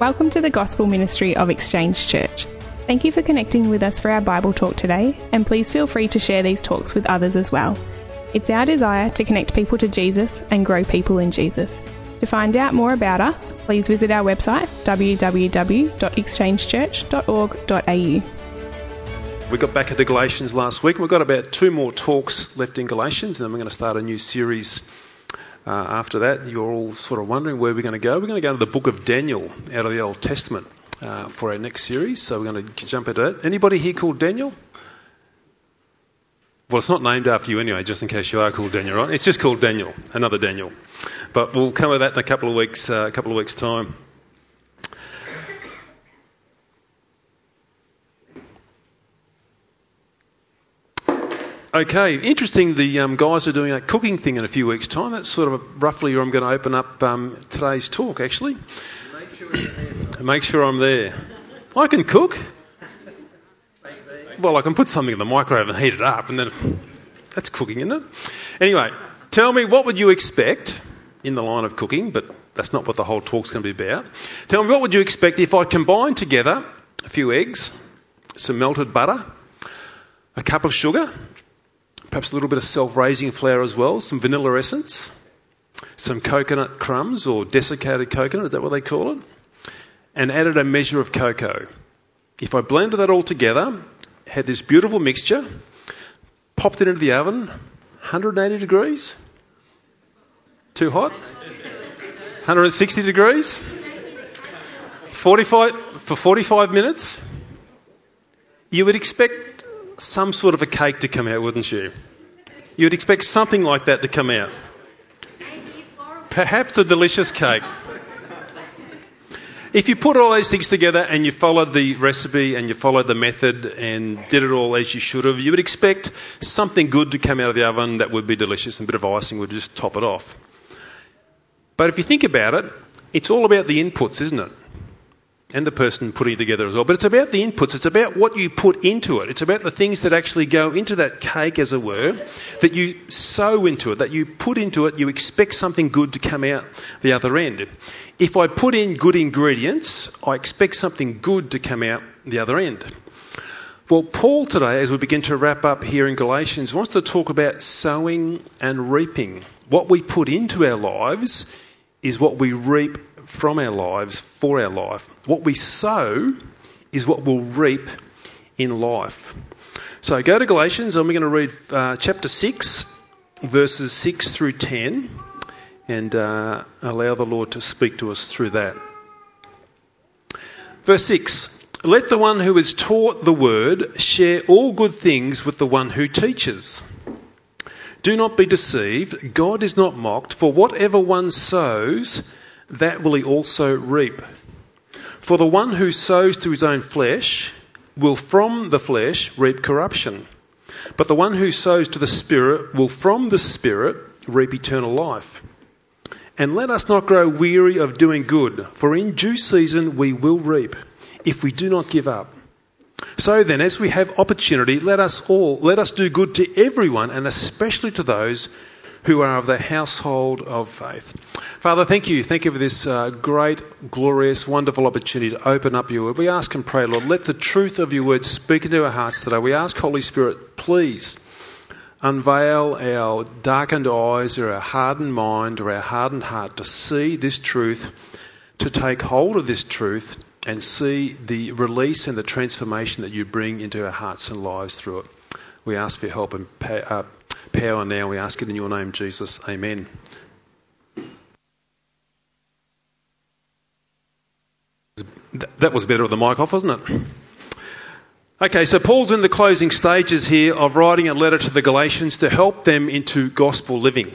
Welcome to the Gospel Ministry of Exchange Church. Thank you for connecting with us for our Bible talk today, and please feel free to share these talks with others as well. It's our desire to connect people to Jesus and grow people in Jesus. To find out more about us, please visit our website www.exchangechurch.org.au. We got back into Galatians last week. We've got about two more talks left in Galatians, and then we're going to start a new series uh, after that. You're all sort of wondering where we're going to go. We're going to go to the book of Daniel out of the Old Testament uh, for our next series. So we're going to jump into that. Anybody here called Daniel? Well, it's not named after you anyway, just in case you are called Daniel, right? It's just called Daniel, another Daniel. But we'll cover that in a couple of weeks, uh, a couple of weeks' time. Okay, interesting. The um, guys are doing a cooking thing in a few weeks' time. That's sort of roughly where I'm going to open up um, today's talk, actually. Make sure you're there. Make sure I'm there. I can cook. Well, I can put something in the microwave and heat it up, and then that's cooking, isn't it? Anyway, tell me what would you expect in the line of cooking, but that's not what the whole talk's going to be about. Tell me what would you expect if I combined together a few eggs, some melted butter, a cup of sugar, perhaps a little bit of self-raising flour as well, some vanilla essence, some coconut crumbs or desiccated coconut, is that what they call it? And added a measure of cocoa. If I blended that all together, had this beautiful mixture, popped it into the oven, 180 degrees? Too hot? 160 degrees? 45 for 45 minutes? You would expect some sort of a cake to come out, wouldn't you? You would expect something like that to come out. Perhaps a delicious cake. If you put all those things together and you followed the recipe and you followed the method and did it all as you should have, you would expect something good to come out of the oven that would be delicious and a bit of icing would just top it off. But if you think about it, it's all about the inputs, isn't it? And the person putting it together as well. But it's about the inputs, it's about what you put into it. It's about the things that actually go into that cake, as it were, that you sow into it, that you put into it, you expect something good to come out the other end. If I put in good ingredients, I expect something good to come out the other end. Well, Paul today, as we begin to wrap up here in Galatians, wants to talk about sowing and reaping. What we put into our lives is what we reap from our lives for our life. What we sow is what we'll reap in life. So go to Galatians, and we're going to read uh, chapter 6, verses 6 through 10, and uh, allow the Lord to speak to us through that. Verse 6 Let the one who is taught the word share all good things with the one who teaches. Do not be deceived. God is not mocked, for whatever one sows, that will he also reap. For the one who sows to his own flesh will from the flesh reap corruption. But the one who sows to the Spirit will from the Spirit reap eternal life. And let us not grow weary of doing good, for in due season we will reap, if we do not give up. So then, as we have opportunity, let us all, let us do good to everyone, and especially to those who are of the household of faith. Father, thank you. Thank you for this uh, great, glorious, wonderful opportunity to open up your word. We ask and pray, Lord, let the truth of your word speak into our hearts today. We ask, Holy Spirit, please unveil our darkened eyes or our hardened mind or our hardened heart to see this truth, to take hold of this truth and see the release and the transformation that you bring into our hearts and lives through it. We ask for your help and uh, power now. We ask it in your name, Jesus. Amen. That was better with the mic off, wasn't it? Okay, so Paul's in the closing stages here of writing a letter to the Galatians to help them into gospel living.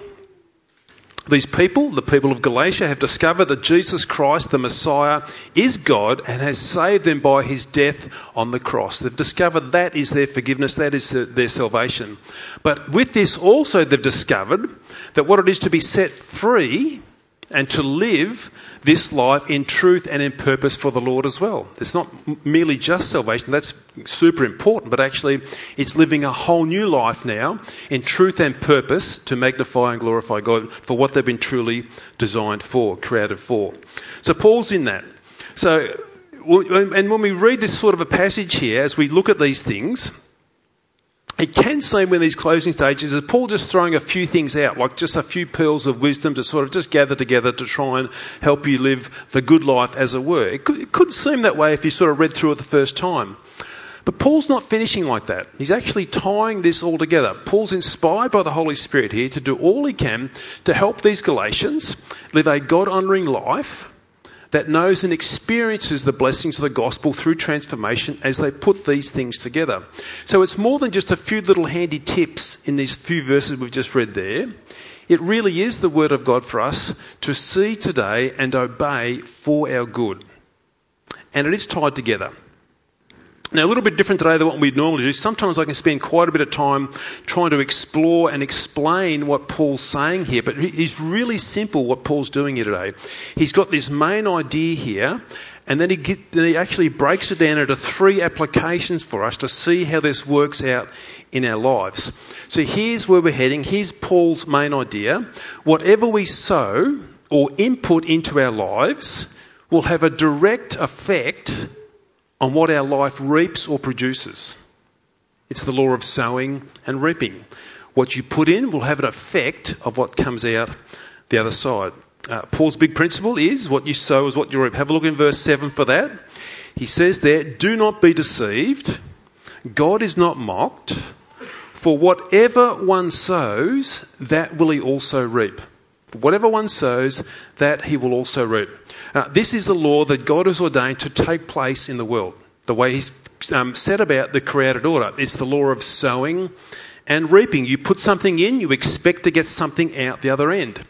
These people, the people of Galatia, have discovered that Jesus Christ, the Messiah, is God and has saved them by his death on the cross. They've discovered that is their forgiveness, that is their salvation. But with this also they've discovered that what it is to be set free and to live this life in truth and in purpose for the Lord as well. It's not merely just salvation, that's super important, but actually it's living a whole new life now in truth and purpose to magnify and glorify God for what they've been truly designed for, created for. So Paul's in that. So, and when we read this sort of a passage here, as we look at these things, it can seem in these closing stages that Paul just throwing a few things out, like just a few pearls of wisdom to sort of just gather together to try and help you live the good life, as it were. It could, it could seem that way if you sort of read through it the first time. But Paul's not finishing like that. He's actually tying this all together. Paul's inspired by the Holy Spirit here to do all he can to help these Galatians live a God honouring life that knows and experiences the blessings of the gospel through transformation as they put these things together. So it's more than just a few little handy tips in these few verses we've just read there. It really is the word of God for us to see today and obey for our good. And it is tied together. Now, a little bit different today than what we'd normally do. Sometimes I can spend quite a bit of time trying to explore and explain what Paul's saying here, but it's really simple what Paul's doing here today. He's got this main idea here, and then he, get, then he actually breaks it down into three applications for us to see how this works out in our lives. So here's where we're heading. Here's Paul's main idea. Whatever we sow or input into our lives will have a direct effect on what our life reaps or produces. It's the law of sowing and reaping. What you put in will have an effect of what comes out the other side. Uh, Paul's big principle is what you sow is what you reap. Have a look in verse 7 for that. He says there, Do not be deceived. God is not mocked. For whatever one sows, that will he also reap. Whatever one sows, that he will also reap. Uh, this is the law that God has ordained to take place in the world. The way He's um, set about the created order. It's the law of sowing and reaping. You put something in, you expect to get something out the other end.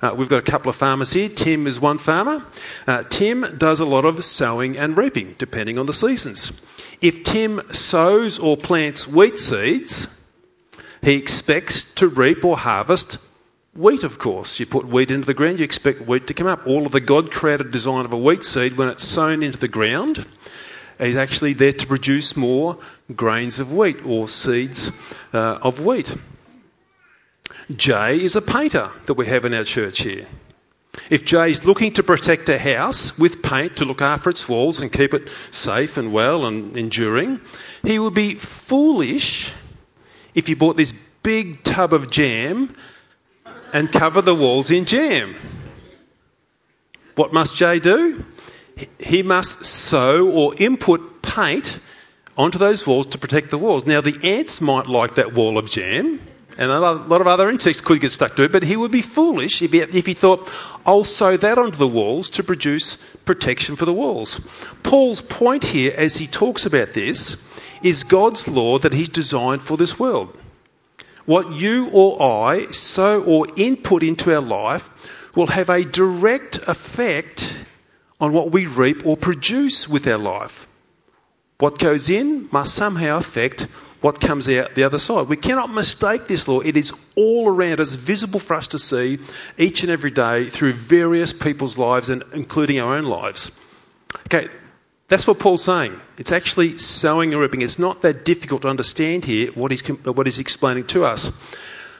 Uh, we've got a couple of farmers here. Tim is one farmer. Uh, Tim does a lot of sowing and reaping, depending on the seasons. If Tim sows or plants wheat seeds, he expects to reap or harvest Wheat, of course. You put wheat into the ground, you expect wheat to come up. All of the God created design of a wheat seed, when it's sown into the ground, is actually there to produce more grains of wheat or seeds uh, of wheat. Jay is a painter that we have in our church here. If Jay is looking to protect a house with paint to look after its walls and keep it safe and well and enduring, he would be foolish if he bought this big tub of jam and cover the walls in jam. What must Jay do? He must sow or input paint onto those walls to protect the walls. Now, the ants might like that wall of jam, and a lot of other insects could get stuck to it, but he would be foolish if he, if he thought, I'll sow that onto the walls to produce protection for the walls. Paul's point here, as he talks about this, is God's law that he's designed for this world what you or I sow or input into our life will have a direct effect on what we reap or produce with our life. What goes in must somehow affect what comes out the other side. We cannot mistake this law. It is all around us, visible for us to see each and every day through various people's lives and including our own lives. Okay, that's what Paul's saying. It's actually sowing and reaping. It's not that difficult to understand here what he's, what he's explaining to us.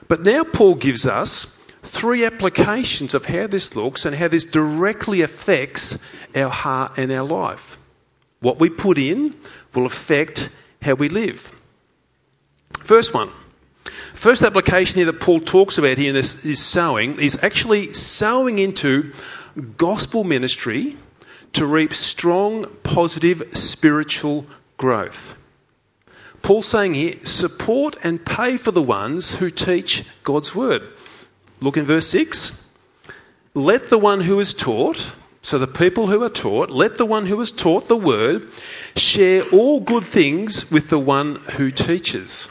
But now Paul gives us three applications of how this looks and how this directly affects our heart and our life. What we put in will affect how we live. First one. First application here that Paul talks about here in this is sowing, is actually sowing into gospel ministry to reap strong, positive spiritual growth. Paul's saying here, support and pay for the ones who teach God's word. Look in verse 6. Let the one who is taught, so the people who are taught, let the one who is taught the word share all good things with the one who teaches.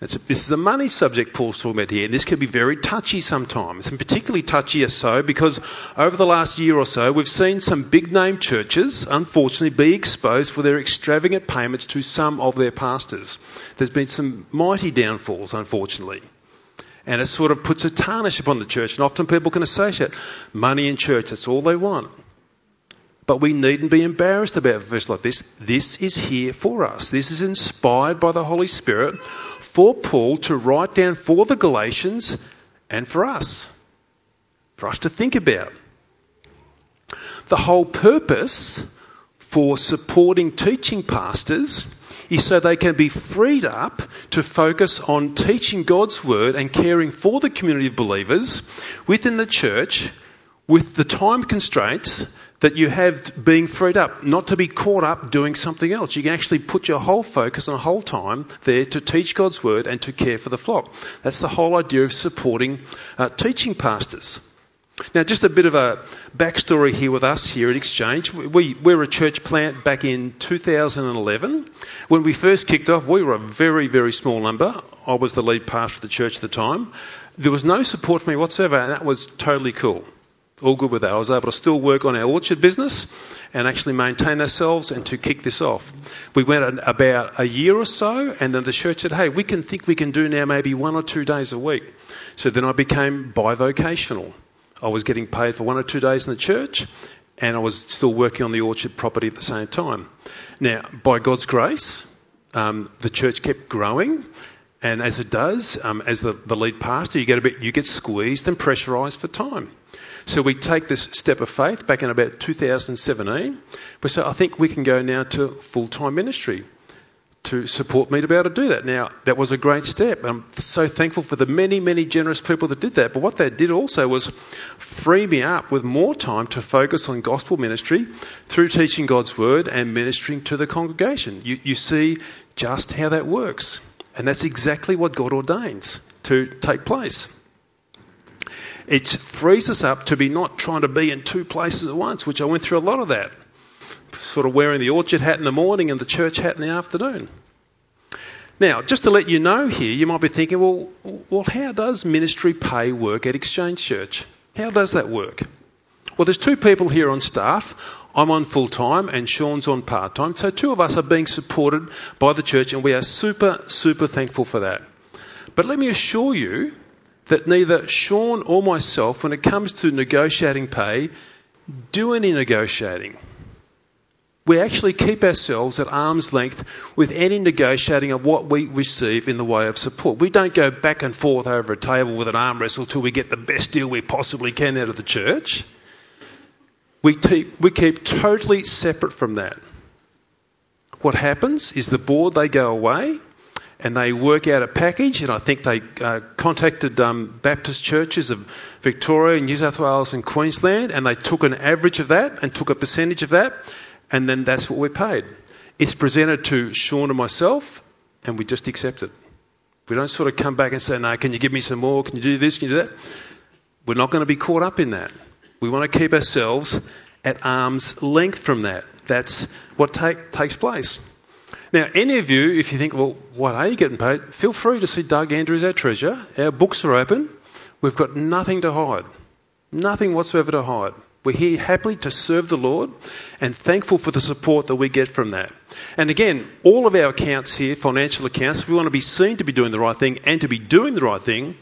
A, this is a money subject Paul's talking about here, and this can be very touchy sometimes, and particularly touchy or so because over the last year or so we've seen some big name churches, unfortunately, be exposed for their extravagant payments to some of their pastors. There's been some mighty downfalls, unfortunately. And it sort of puts a tarnish upon the church, and often people can associate money in church, that's all they want. But we needn't be embarrassed about a verse like this. This is here for us. This is inspired by the Holy Spirit for Paul to write down for the Galatians and for us, for us to think about. the whole purpose for supporting teaching pastors is so they can be freed up to focus on teaching God's word and caring for the community of believers within the church with the time constraints that you have being freed up, not to be caught up doing something else. You can actually put your whole focus and whole time there to teach God's word and to care for the flock. That's the whole idea of supporting uh, teaching pastors. Now, just a bit of a backstory here with us here at Exchange. We, we were a church plant back in 2011. When we first kicked off, we were a very, very small number. I was the lead pastor of the church at the time. There was no support for me whatsoever, and that was totally cool all good with that. I was able to still work on our orchard business and actually maintain ourselves and to kick this off. We went about a year or so, and then the church said, hey, we can think we can do now maybe one or two days a week. So then I became bivocational. I was getting paid for one or two days in the church, and I was still working on the orchard property at the same time. Now, by God's grace, um, the church kept growing. And as it does, um, as the, the lead pastor, you get a bit, you get squeezed and pressurised for time. So we take this step of faith back in about 2017. We say, I think we can go now to full time ministry to support me to be able to do that. Now, that was a great step. I'm so thankful for the many, many generous people that did that. But what that did also was free me up with more time to focus on gospel ministry through teaching God's word and ministering to the congregation. You, you see just how that works. And that's exactly what God ordains to take place. It frees us up to be not trying to be in two places at once, which I went through a lot of that. Sort of wearing the orchard hat in the morning and the church hat in the afternoon. Now, just to let you know here, you might be thinking, well, well, how does ministry pay work at Exchange Church? How does that work? Well, there's two people here on staff. I'm on full time and Sean's on part time. So two of us are being supported by the church and we are super, super thankful for that. But let me assure you that neither Sean or myself, when it comes to negotiating pay, do any negotiating. We actually keep ourselves at arm's length with any negotiating of what we receive in the way of support. We don't go back and forth over a table with an arm wrestle till we get the best deal we possibly can out of the church. We keep, we keep totally separate from that. What happens is the board, they go away, and they work out a package. And I think they uh, contacted um, Baptist churches of Victoria, New South Wales, and Queensland, and they took an average of that and took a percentage of that, and then that's what we're paid. It's presented to Sean and myself, and we just accept it. We don't sort of come back and say, "No, can you give me some more? Can you do this? Can you do that?" We're not going to be caught up in that. We want to keep ourselves at arm's length from that. That's what take, takes place. Now, any of you, if you think, well, what are you getting paid? Feel free to see Doug Andrews, our treasurer. Our books are open. We've got nothing to hide. Nothing whatsoever to hide. We're here happily to serve the Lord and thankful for the support that we get from that. And again, all of our accounts here, financial accounts, if we want to be seen to be doing the right thing and to be doing the right thing,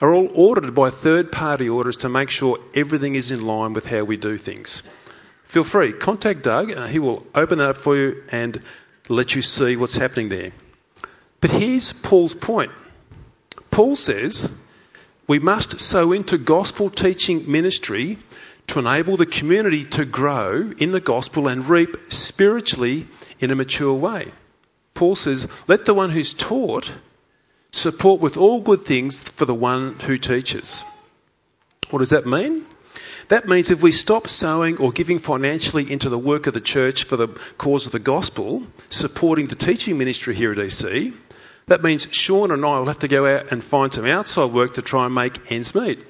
are all audited by third party auditors to make sure everything is in line with how we do things. Feel free, contact Doug, uh, he will open that up for you and let you see what's happening there. But here's Paul's point. Paul says we must sow into gospel teaching ministry to enable the community to grow in the gospel and reap spiritually in a mature way. Paul says, let the one who's taught support with all good things for the one who teaches. What does that mean? That means if we stop sowing or giving financially into the work of the church for the cause of the gospel, supporting the teaching ministry here at EC, that means Sean and I will have to go out and find some outside work to try and make ends meet.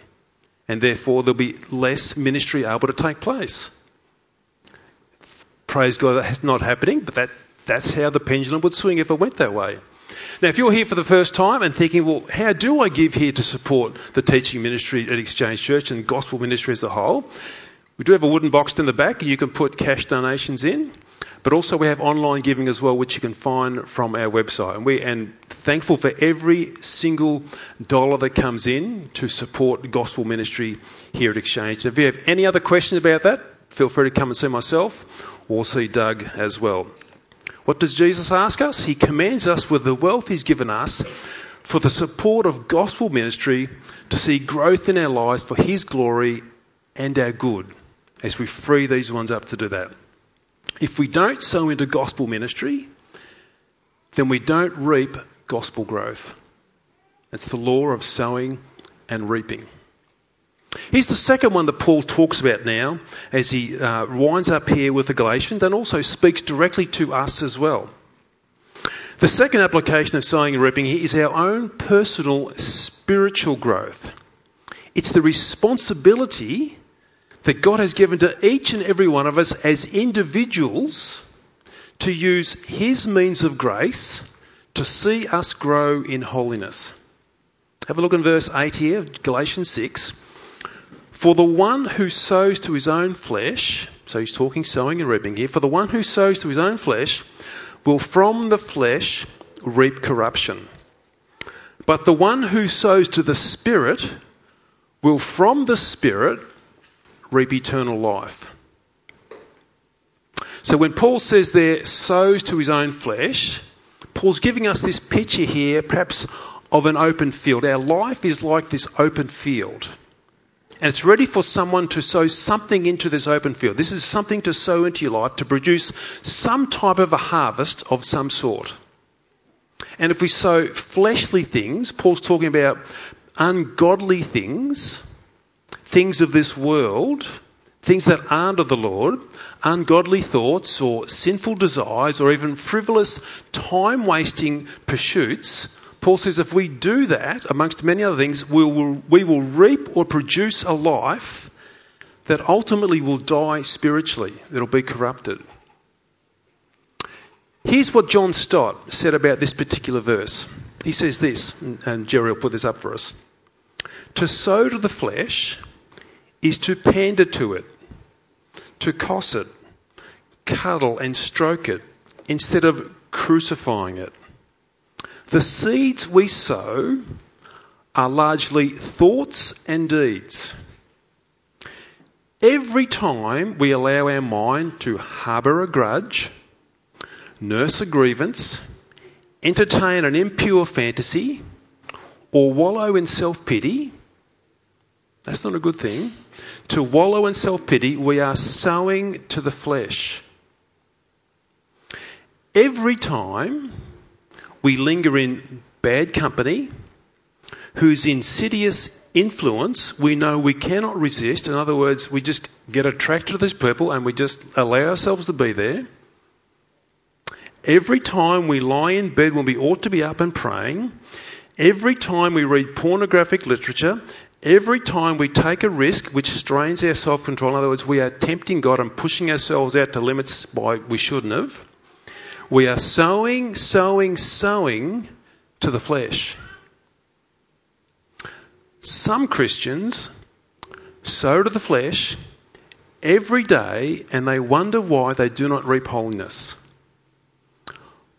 And therefore, there'll be less ministry able to take place. Praise God, that's not happening, but that, that's how the pendulum would swing if it went that way. Now, if you're here for the first time and thinking, well, how do I give here to support the teaching ministry at Exchange Church and gospel ministry as a whole? We do have a wooden box in the back. You can put cash donations in. But also we have online giving as well, which you can find from our website. And we and thankful for every single dollar that comes in to support gospel ministry here at Exchange. And if you have any other questions about that, feel free to come and see myself or see Doug as well. What does Jesus ask us? He commands us with the wealth He's given us for the support of gospel ministry to see growth in our lives for His glory and our good. as we free these ones up to do that. If we don't sow into gospel ministry, then we don't reap gospel growth. It's the law of sowing and reaping. Here's the second one that Paul talks about now as he uh, winds up here with the Galatians and also speaks directly to us as well. The second application of sowing and reaping here is our own personal spiritual growth. It's the responsibility that God has given to each and every one of us as individuals to use His means of grace to see us grow in holiness. Have a look in verse 8 here, Galatians 6. For the one who sows to his own flesh, so he's talking sowing and reaping here, for the one who sows to his own flesh will from the flesh reap corruption. But the one who sows to the Spirit will from the Spirit reap eternal life. So when Paul says there, sows to his own flesh, Paul's giving us this picture here, perhaps of an open field. Our life is like this open field. And it's ready for someone to sow something into this open field. This is something to sow into your life to produce some type of a harvest of some sort. And if we sow fleshly things, Paul's talking about ungodly things, things of this world, things that aren't of the Lord, ungodly thoughts or sinful desires or even frivolous, time wasting pursuits, Paul says if we do that, amongst many other things, we will, we will reap or produce a life that ultimately will die spiritually, that'll be corrupted. Here's what John Stott said about this particular verse. He says this, and Jerry will put this up for us. To sow to the flesh is to pander to it, to coss it, cuddle and stroke it, instead of crucifying it. The seeds we sow are largely thoughts and deeds. Every time we allow our mind to harbour a grudge, nurse a grievance, entertain an impure fantasy, or wallow in self pity, that's not a good thing. To wallow in self pity, we are sowing to the flesh. Every time we linger in bad company, whose insidious influence we know we cannot resist. In other words, we just get attracted to these people and we just allow ourselves to be there. Every time we lie in bed when we ought to be up and praying, every time we read pornographic literature, every time we take a risk which strains our self control, in other words, we are tempting God and pushing ourselves out to limits by we shouldn't have, we are sowing, sowing, sowing to the flesh. Some Christians sow to the flesh every day and they wonder why they do not reap holiness.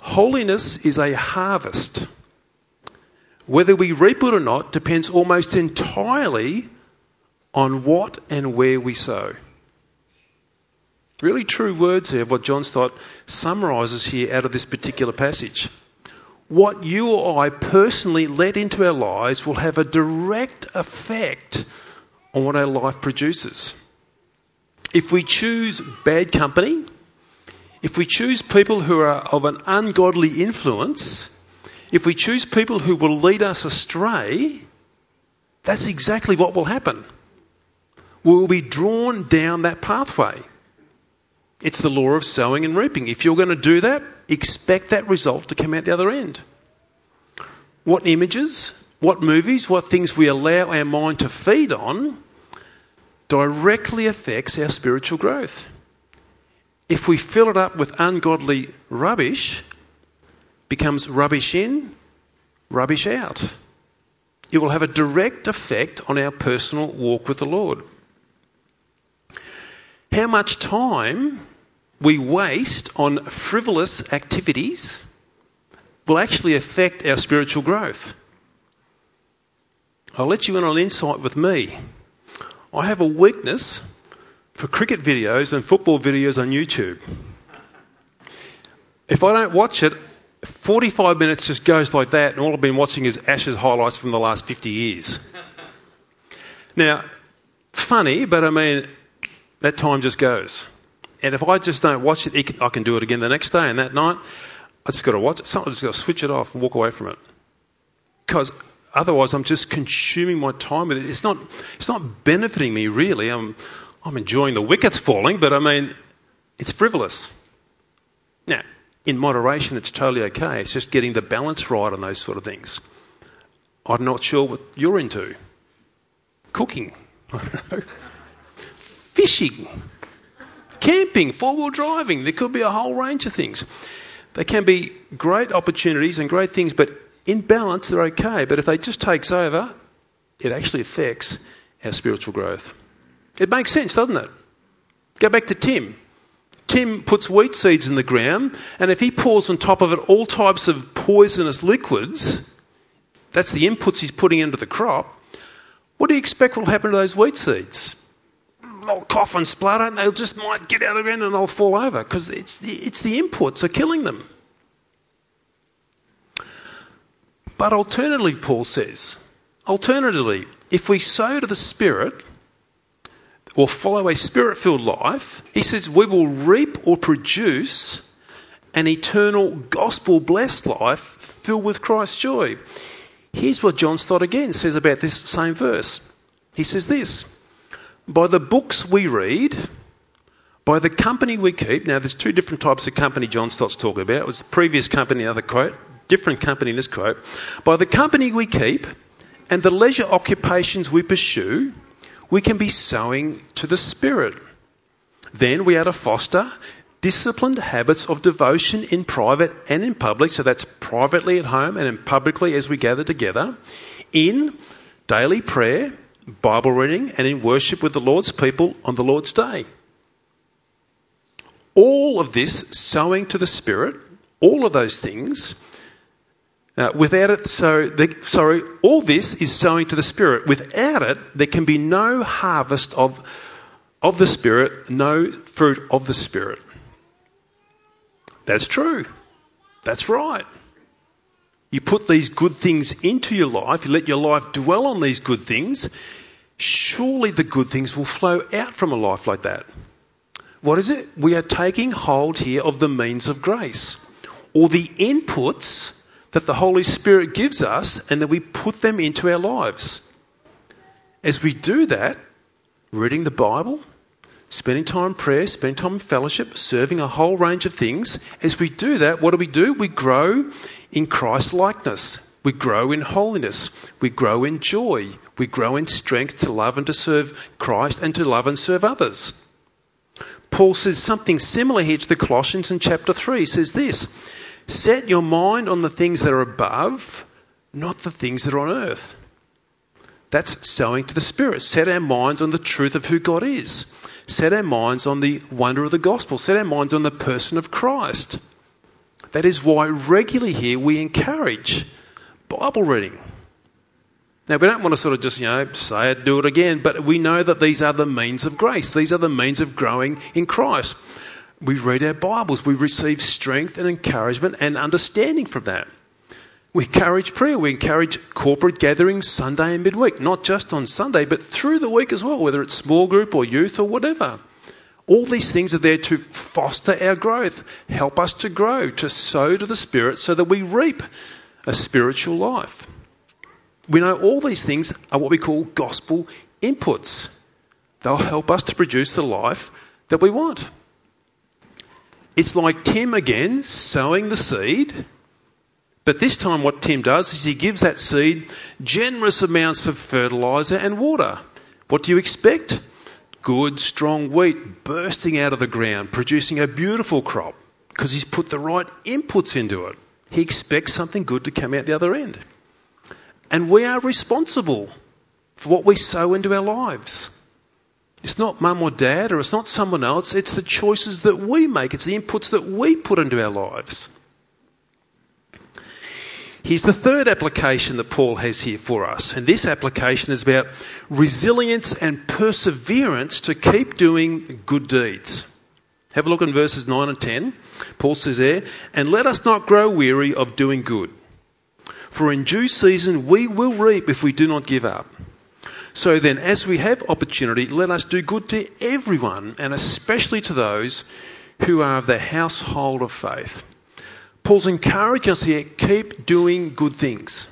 Holiness is a harvest. Whether we reap it or not depends almost entirely on what and where we sow. Really true words here of what John Stott summarises here out of this particular passage. What you or I personally let into our lives will have a direct effect on what our life produces. If we choose bad company, if we choose people who are of an ungodly influence, if we choose people who will lead us astray, that's exactly what will happen. We will be drawn down that pathway. It's the law of sowing and reaping. If you're going to do that, expect that result to come out the other end. What images, what movies, what things we allow our mind to feed on directly affects our spiritual growth. If we fill it up with ungodly rubbish, becomes rubbish in, rubbish out. It will have a direct effect on our personal walk with the Lord how much time we waste on frivolous activities will actually affect our spiritual growth. I'll let you in on an insight with me. I have a weakness for cricket videos and football videos on YouTube. If I don't watch it, 45 minutes just goes like that, and all I've been watching is Ashes highlights from the last 50 years. Now, funny, but I mean, that time just goes. And if I just don't watch it, I can do it again the next day and that night. I just got to watch it. Sometimes I just got to switch it off and walk away from it. Because otherwise, I'm just consuming my time with it. It's not, it's not benefiting me really. I'm, I'm enjoying the wickets falling, but I mean, it's frivolous. Now, in moderation, it's totally okay. It's just getting the balance right on those sort of things. I'm not sure what you're into. Cooking, fishing, camping, four wheel driving. There could be a whole range of things. They can be great opportunities and great things, but in balance, they're okay. But if they just takes over, it actually affects our spiritual growth. It makes sense, doesn't it? Go back to Tim. Tim puts wheat seeds in the ground, and if he pours on top of it all types of poisonous liquids, that's the inputs he's putting into the crop. What do you expect will happen to those wheat seeds? They'll cough and splutter, and they'll just might get out of the ground and they'll fall over because it's the, it's the are killing them. But alternatively, Paul says, alternatively, if we sow to the Spirit or follow a spirit filled life, he says we will reap or produce an eternal gospel blessed life filled with Christ's joy. Here's what John Stott again says about this same verse. He says this By the books we read, by the company we keep, now there's two different types of company John Stott's talking about. It was the previous company, the other quote, different company in this quote. By the company we keep and the leisure occupations we pursue, we can be sowing to the Spirit. Then we are to foster disciplined habits of devotion in private and in public, so that's privately at home and in publicly as we gather together, in daily prayer, Bible reading, and in worship with the Lord's people on the Lord's day. All of this sowing to the Spirit, all of those things, uh, without it, so the, sorry, all this is sowing to the Spirit. Without it, there can be no harvest of of the Spirit, no fruit of the Spirit. That's true. That's right. You put these good things into your life, you let your life dwell on these good things, surely the good things will flow out from a life like that. What is it? We are taking hold here of the means of grace, or the inputs that the Holy Spirit gives us, and that we put them into our lives. As we do that, reading the Bible, spending time in prayer, spending time in fellowship, serving a whole range of things. As we do that, what do we do? We grow in Christ likeness. We grow in holiness. We grow in joy. We grow in strength to love and to serve Christ and to love and serve others. Paul says something similar here to the Colossians in chapter 3. He says this Set your mind on the things that are above, not the things that are on earth. That's sowing to the Spirit. Set our minds on the truth of who God is set our minds on the wonder of the gospel, set our minds on the person of Christ. That is why regularly here we encourage Bible reading. Now, we don't want to sort of just, you know, say it, do it again, but we know that these are the means of grace. These are the means of growing in Christ. We read our Bibles, we receive strength and encouragement and understanding from that. We encourage prayer. We encourage corporate gatherings Sunday and midweek, not just on Sunday, but through the week as well, whether it's small group or youth or whatever. All these things are there to foster our growth, help us to grow, to sow to the Spirit so that we reap a spiritual life. We know all these things are what we call gospel inputs. They'll help us to produce the life that we want. It's like Tim again sowing the seed but this time, what Tim does is he gives that seed generous amounts of fertilizer and water. What do you expect? Good, strong wheat bursting out of the ground, producing a beautiful crop because he's put the right inputs into it. He expects something good to come out the other end. And we are responsible for what we sow into our lives. It's not mum or dad or it's not someone else, it's the choices that we make, it's the inputs that we put into our lives. Here's the third application that Paul has here for us. And this application is about resilience and perseverance to keep doing good deeds. Have a look in verses 9 and 10. Paul says there, And let us not grow weary of doing good. For in due season we will reap if we do not give up. So then, as we have opportunity, let us do good to everyone, and especially to those who are of the household of faith. Paul's encouraging us here keep doing good things.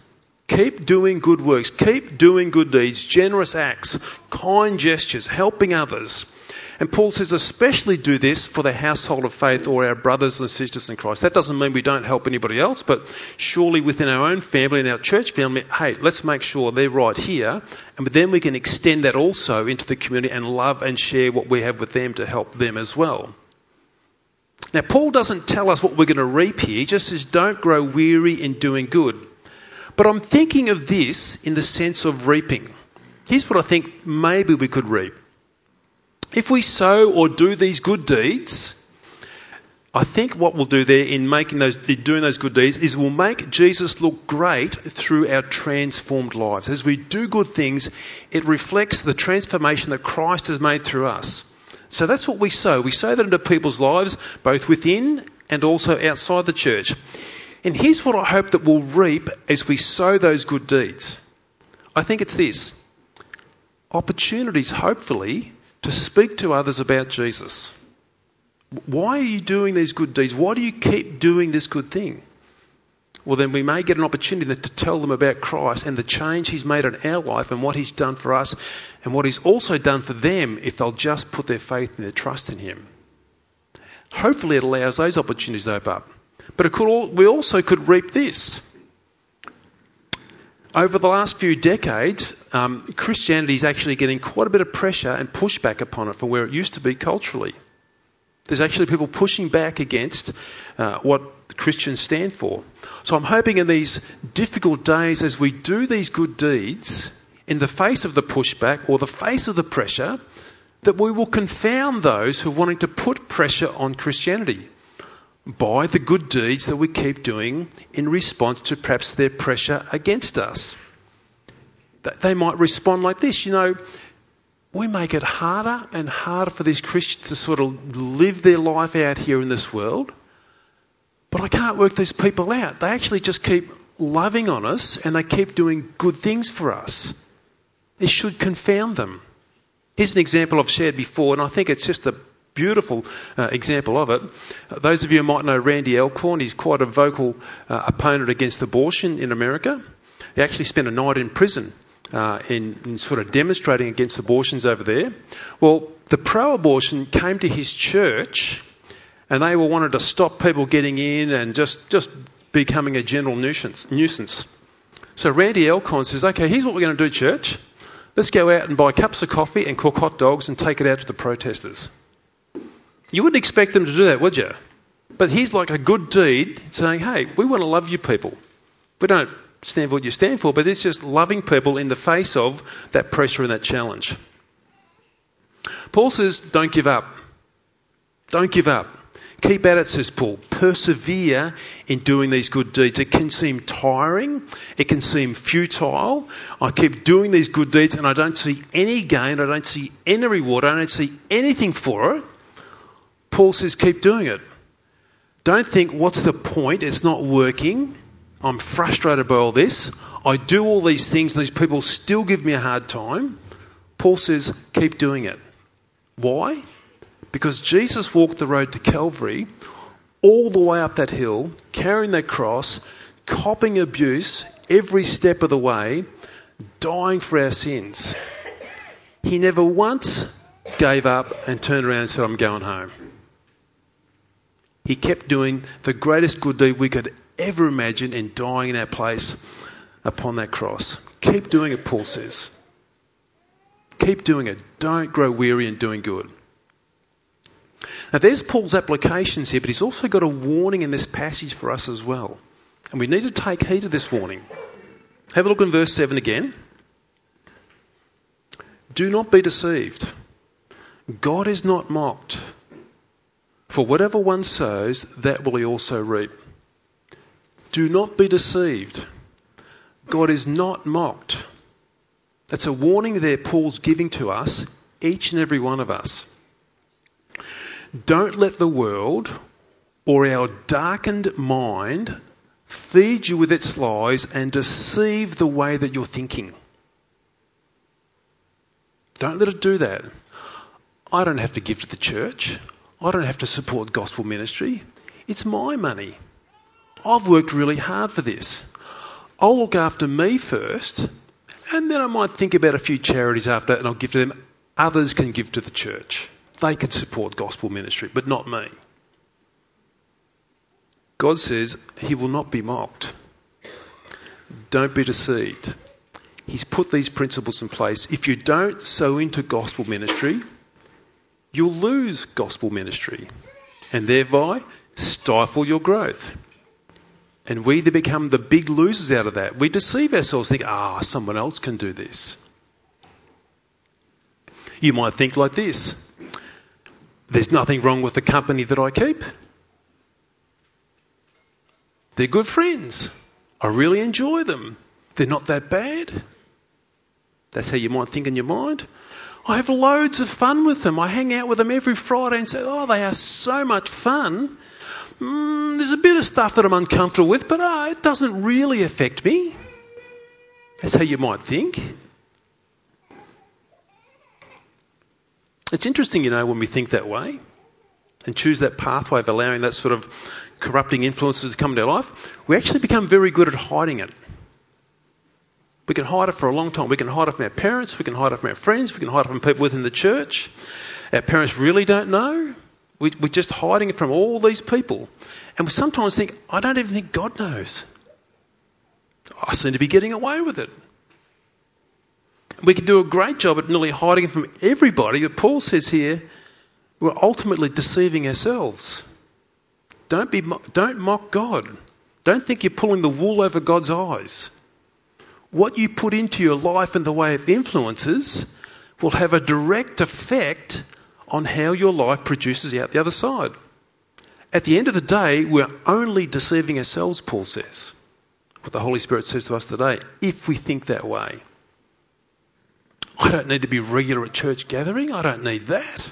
Keep doing good works. Keep doing good deeds, generous acts, kind gestures, helping others. And Paul says, especially do this for the household of faith or our brothers and sisters in Christ. That doesn't mean we don't help anybody else, but surely within our own family and our church family, hey, let's make sure they're right here. And then we can extend that also into the community and love and share what we have with them to help them as well. Now, Paul doesn't tell us what we're going to reap here. He just says, don't grow weary in doing good. But I'm thinking of this in the sense of reaping. Here's what I think maybe we could reap. If we sow or do these good deeds, I think what we'll do there in making those, doing those good deeds is we'll make Jesus look great through our transformed lives. As we do good things, it reflects the transformation that Christ has made through us. So that's what we sow. We sow that into people's lives, both within and also outside the church. And here's what I hope that we'll reap as we sow those good deeds. I think it's this opportunities, hopefully, to speak to others about Jesus. Why are you doing these good deeds? Why do you keep doing this good thing? Well, then we may get an opportunity to tell them about Christ and the change He's made in our life and what He's done for us and what He's also done for them if they'll just put their faith and their trust in Him. Hopefully, it allows those opportunities to open up. But could, we also could reap this. Over the last few decades, um, Christianity is actually getting quite a bit of pressure and pushback upon it from where it used to be culturally. There's actually people pushing back against uh, what Christians stand for. So I'm hoping in these difficult days, as we do these good deeds, in the face of the pushback or the face of the pressure, that we will confound those who are wanting to put pressure on Christianity by the good deeds that we keep doing in response to perhaps their pressure against us. They might respond like this you know, we make it harder and harder for these Christians to sort of live their life out here in this world. But I can't work these people out. They actually just keep loving on us and they keep doing good things for us. It should confound them. Here's an example I've shared before, and I think it's just a beautiful uh, example of it. Uh, those of you who might know Randy Alcorn, he's quite a vocal uh, opponent against abortion in America. He actually spent a night in prison uh, in, in, sort of demonstrating against abortions over there. Well, the pro abortion came to his church and they were wanted to stop people getting in and just, just becoming a general nuisance. nuisance. So Randy Alcorn says, okay, here's what we're going to do, church. Let's go out and buy cups of coffee and cook hot dogs and take it out to the protesters. You wouldn't expect them to do that, would you? But he's like a good deed saying, hey, we want to love you people. We don't stand for what you stand for, but it's just loving people in the face of that pressure and that challenge. Paul says, don't give up. Don't give up. Keep at it, says Paul. Persevere in doing these good deeds. It can seem tiring. It can seem futile. I keep doing these good deeds and I don't see any gain. I don't see any reward. I don't see anything for it. Paul says, keep doing it. Don't think, what's the point? It's not working. I'm frustrated by all this. I do all these things and these people still give me a hard time. Paul says, keep doing it. Why? Because Jesus walked the road to Calvary all the way up that hill, carrying that cross, copping abuse every step of the way, dying for our sins. He never once gave up and turned around and said, I'm going home. He kept doing the greatest good deed we could ever imagine in dying in our place upon that cross. Keep doing it, Paul says. Keep doing it. Don't grow weary in doing good. Now, there's Paul's applications here, but he's also got a warning in this passage for us as well. And we need to take heed of this warning. Have a look in verse 7 again. Do not be deceived. God is not mocked. For whatever one sows, that will he also reap. Do not be deceived. God is not mocked. That's a warning there Paul's giving to us, each and every one of us. Don't let the world or our darkened mind feed you with its lies and deceive the way that you're thinking. Don't let it do that. I don't have to give to the church. I don't have to support gospel ministry. It's my money. I've worked really hard for this. I'll look after me first, and then I might think about a few charities after and I'll give to them. Others can give to the church. They can support gospel ministry, but not me. God says he will not be mocked. Don't be deceived. He's put these principles in place. If you don't sow into gospel ministry, you'll lose gospel ministry and thereby stifle your growth. And we become the big losers out of that. We deceive ourselves, think, ah, someone else can do this. You might think like this there's nothing wrong with the company that I keep. They're good friends. I really enjoy them. They're not that bad. That's how you might think in your mind. I have loads of fun with them. I hang out with them every Friday and say, oh, they are so much fun. Mm, there's a bit of stuff that I'm uncomfortable with, but uh, it doesn't really affect me. That's how you might think. It's interesting, you know, when we think that way and choose that pathway of allowing that sort of corrupting influences to come into our life, we actually become very good at hiding it. We can hide it for a long time. We can hide it from our parents, we can hide it from our friends, we can hide it from people within the church. Our parents really don't know. We, are just hiding it from all these people. And we sometimes think, I don't even think God knows. I seem to be getting away with it. We can do a great job at nearly hiding from everybody, but Paul says here, we're ultimately deceiving ourselves. Don't, be, don't mock God. Don't think you're pulling the wool over God's eyes. What you put into your life in the way of influences will have a direct effect on how your life produces out the other side. At the end of the day, we're only deceiving ourselves, Paul says. What the Holy Spirit says to us today, if we think that way. I don't need to be regular at church gathering. I don't need that.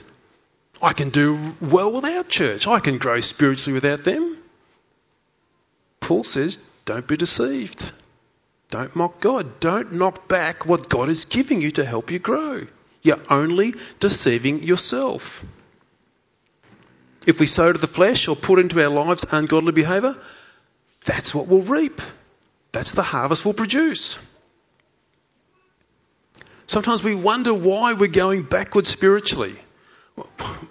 I can do well without church. I can grow spiritually without them. Paul says, don't be deceived. Don't mock God. Don't knock back what God is giving you to help you grow. You're only deceiving yourself. If we sow to the flesh or put into our lives ungodly behaviour, that's what we'll reap. That's the harvest we'll produce. Sometimes we wonder why we're going backwards spiritually.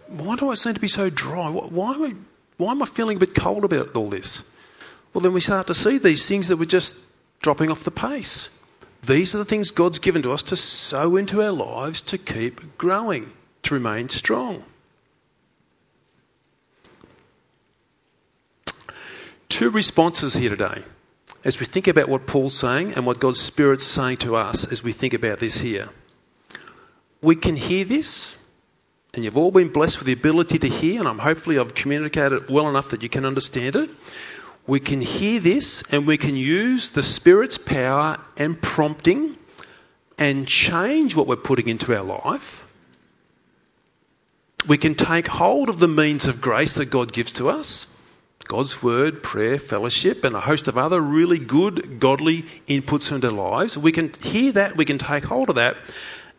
Why do I seem to be so dry? Why am I, why am I feeling a bit cold about all this? Well, then we start to see these things that we're just dropping off the pace. These are the things God's given to us to sow into our lives to keep growing, to remain strong. Two responses here today as we think about what Paul's saying and what God's Spirit's saying to us as we think about this here. We can hear this, and you've all been blessed with the ability to hear, and I'm hopefully I've communicated well enough that you can understand it we can hear this and we can use the Spirit's power and prompting and change what we're putting into our life. We can take hold of the means of grace that God gives to us God's Word, prayer, fellowship, and a host of other really good, godly inputs into lives. We can hear that, we can take hold of that,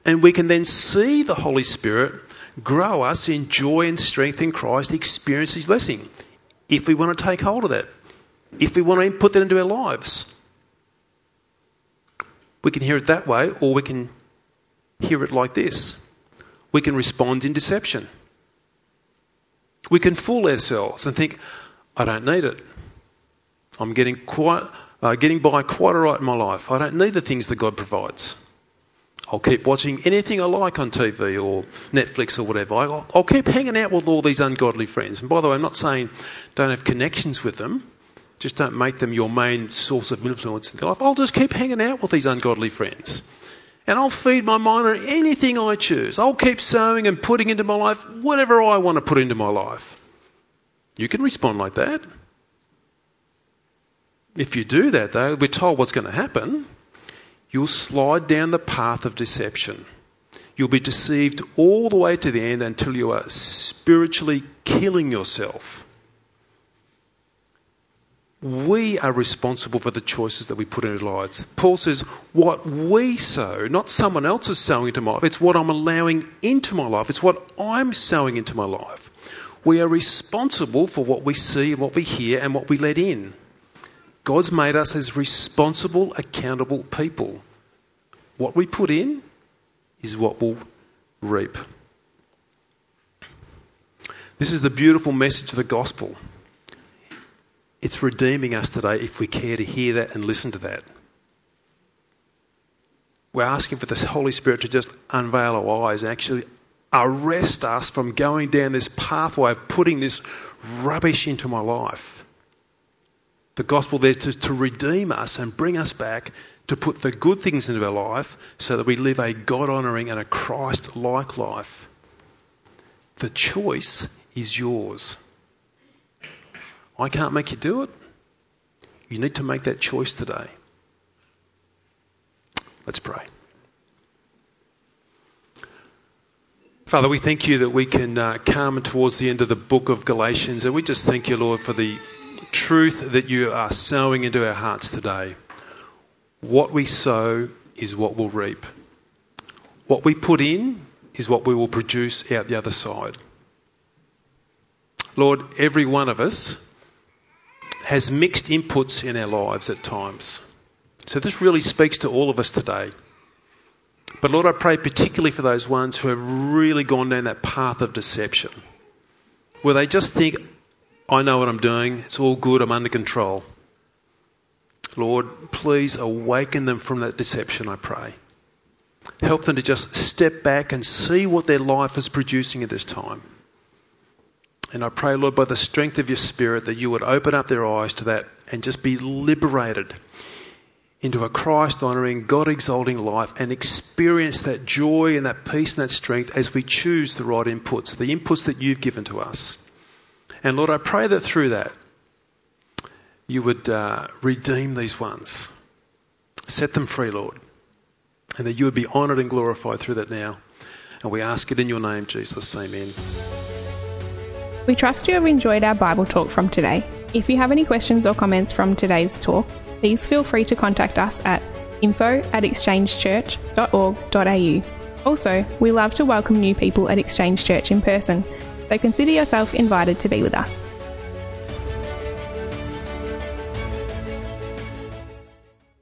and we can then see the Holy Spirit grow us in joy and strength in Christ, experience His blessing, if we want to take hold of that if we want to put that into our lives. We can hear it that way, or we can hear it like this. We can respond in deception. We can fool ourselves and think, I don't need it. I'm getting quite, uh, getting by quite all right in my life. I don't need the things that God provides. I'll keep watching anything I like on TV or Netflix or whatever. I'll, I'll keep hanging out with all these ungodly friends. And by the way, I'm not saying don't have connections with them. Just don't make them your main source of influence in their life. I'll just keep hanging out with these ungodly friends. And I'll feed my mind on anything I choose. I'll keep sowing and putting into my life whatever I want to put into my life. You can respond like that. If you do that, though, we're told what's going to happen. You'll slide down the path of deception. You'll be deceived all the way to the end until you are spiritually killing yourself we are responsible for the choices that we put in our lives. Paul says, what we sow, not someone else is sowing into my life, it's what I'm allowing into my life, it's what I'm sowing into my life. We are responsible for what we see and what we hear and what we let in. God's made us as responsible, accountable people. What we put in is what we'll reap. This is the beautiful message of the gospel. It's redeeming us today if we care to hear that and listen to that. We're asking for the Holy Spirit to just unveil our eyes and actually arrest us from going down this pathway of putting this rubbish into my life. The gospel there is to redeem us and bring us back to put the good things into our life so that we live a God honouring and a Christ like life. The choice is yours. I can't make you do it. You need to make that choice today. Let's pray. Father, we thank you that we can uh, come towards the end of the book of Galatians, and we just thank you, Lord, for the truth that you are sowing into our hearts today. What we sow is what we'll reap. What we put in is what we will produce out the other side. Lord, every one of us has mixed inputs in our lives at times. So this really speaks to all of us today. But Lord, I pray particularly for those ones who have really gone down that path of deception, where they just think, I know what I'm doing, it's all good, I'm under control. Lord, please awaken them from that deception, I pray. Help them to just step back and see what their life is producing at this time. And I pray, Lord, by the strength of your Spirit, that you would open up their eyes to that and just be liberated into a Christ honouring, God exalting life and experience that joy and that peace and that strength as we choose the right inputs, the inputs that you've given to us. And Lord, I pray that through that, you would uh, redeem these ones, set them free, Lord, and that you would be honoured and glorified through that now. And we ask it in your name, Jesus. Amen. We trust you have enjoyed our Bible talk from today. If you have any questions or comments from today's talk, please feel free to contact us at info at exchangechurch.org.au. Also, we love to welcome new people at Exchange Church in person, so consider yourself invited to be with us.